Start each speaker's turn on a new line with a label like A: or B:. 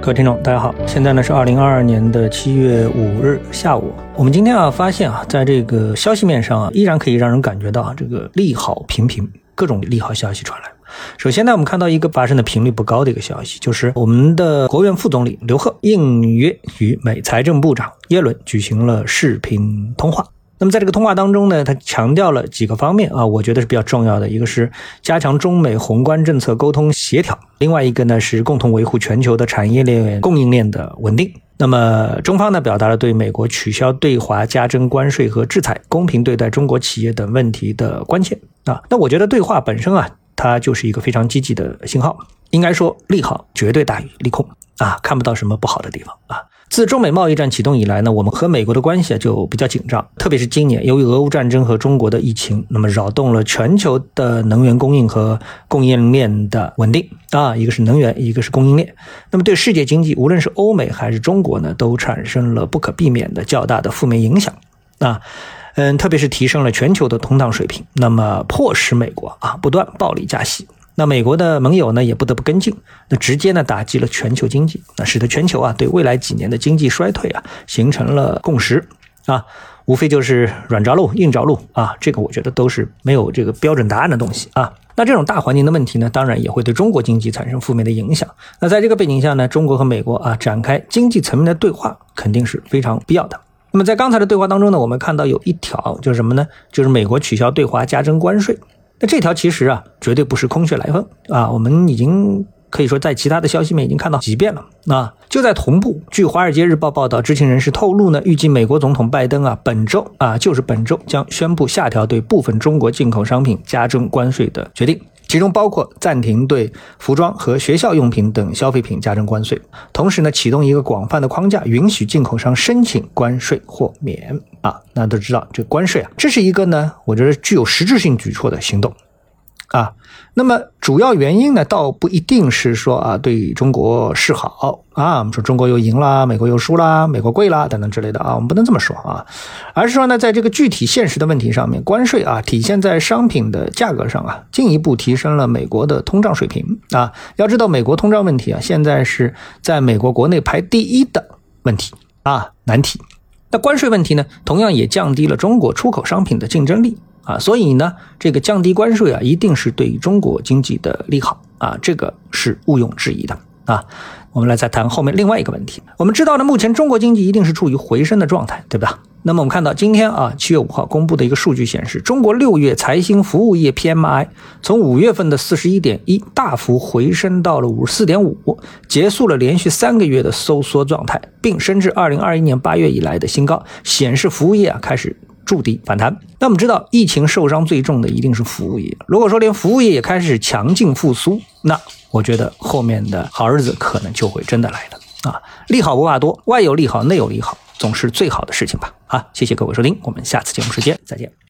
A: 各位听众，大家好，现在呢是二零二二年的七月五日下午。我们今天啊发现啊，在这个消息面上啊，依然可以让人感觉到啊，这个利好频频，各种利好消息传来。首先呢，我们看到一个发生的频率不高的一个消息，就是我们的国务院副总理刘鹤应约与美财政部长耶伦举行了视频通话。那么在这个通话当中呢，他强调了几个方面啊，我觉得是比较重要的。一个是加强中美宏观政策沟通协调，另外一个呢是共同维护全球的产业链供应链的稳定。那么中方呢表达了对美国取消对华加征关税和制裁、公平对待中国企业等问题的关切啊。那我觉得对话本身啊，它就是一个非常积极的信号，应该说利好绝对大于利空啊，看不到什么不好的地方啊。自中美贸易战启动以来呢，我们和美国的关系啊就比较紧张，特别是今年，由于俄乌战争和中国的疫情，那么扰动了全球的能源供应和供应链的稳定啊，一个是能源，一个是供应链，那么对世界经济，无论是欧美还是中国呢，都产生了不可避免的较大的负面影响啊，嗯，特别是提升了全球的通胀水平，那么迫使美国啊不断暴力加息。那美国的盟友呢也不得不跟进，那直接呢打击了全球经济，那使得全球啊对未来几年的经济衰退啊形成了共识啊，无非就是软着陆、硬着陆啊，这个我觉得都是没有这个标准答案的东西啊。那这种大环境的问题呢，当然也会对中国经济产生负面的影响。那在这个背景下呢，中国和美国啊展开经济层面的对话肯定是非常必要的。那么在刚才的对话当中呢，我们看到有一条就是什么呢？就是美国取消对华加征关税。那这条其实啊，绝对不是空穴来风啊！我们已经可以说在其他的消息面已经看到几遍了啊！就在同步，据《华尔街日报》报道，知情人士透露呢，预计美国总统拜登啊，本周啊，就是本周将宣布下调对部分中国进口商品加征关税的决定。其中包括暂停对服装和学校用品等消费品加征关税，同时呢，启动一个广泛的框架，允许进口商申请关税豁免啊。那都知道这关税啊，这是一个呢，我觉得具有实质性举措的行动。啊，那么主要原因呢，倒不一定是说啊对中国示好啊，我们说中国又赢了，美国又输啦，美国贵啦等等之类的啊，我们不能这么说啊，而是说呢，在这个具体现实的问题上面，关税啊体现在商品的价格上啊，进一步提升了美国的通胀水平啊。要知道，美国通胀问题啊，现在是在美国国内排第一的问题啊难题。关税问题呢，同样也降低了中国出口商品的竞争力。啊，所以呢，这个降低关税啊，一定是对中国经济的利好啊，这个是毋庸置疑的啊。我们来再谈后面另外一个问题。我们知道呢，目前中国经济一定是处于回升的状态，对吧？那么我们看到今天啊，七月五号公布的一个数据显示，中国六月财新服务业 PMI 从五月份的四十一点一大幅回升到了五十四点五，结束了连续三个月的收缩状态，并升至二零二一年八月以来的新高，显示服务业啊开始。筑底反弹。那我们知道，疫情受伤最重的一定是服务业。如果说连服务业也开始强劲复苏，那我觉得后面的好日子可能就会真的来了啊！利好不怕多，外有利好，内有利好，总是最好的事情吧。啊，谢谢各位收听，我们下次节目时间再见。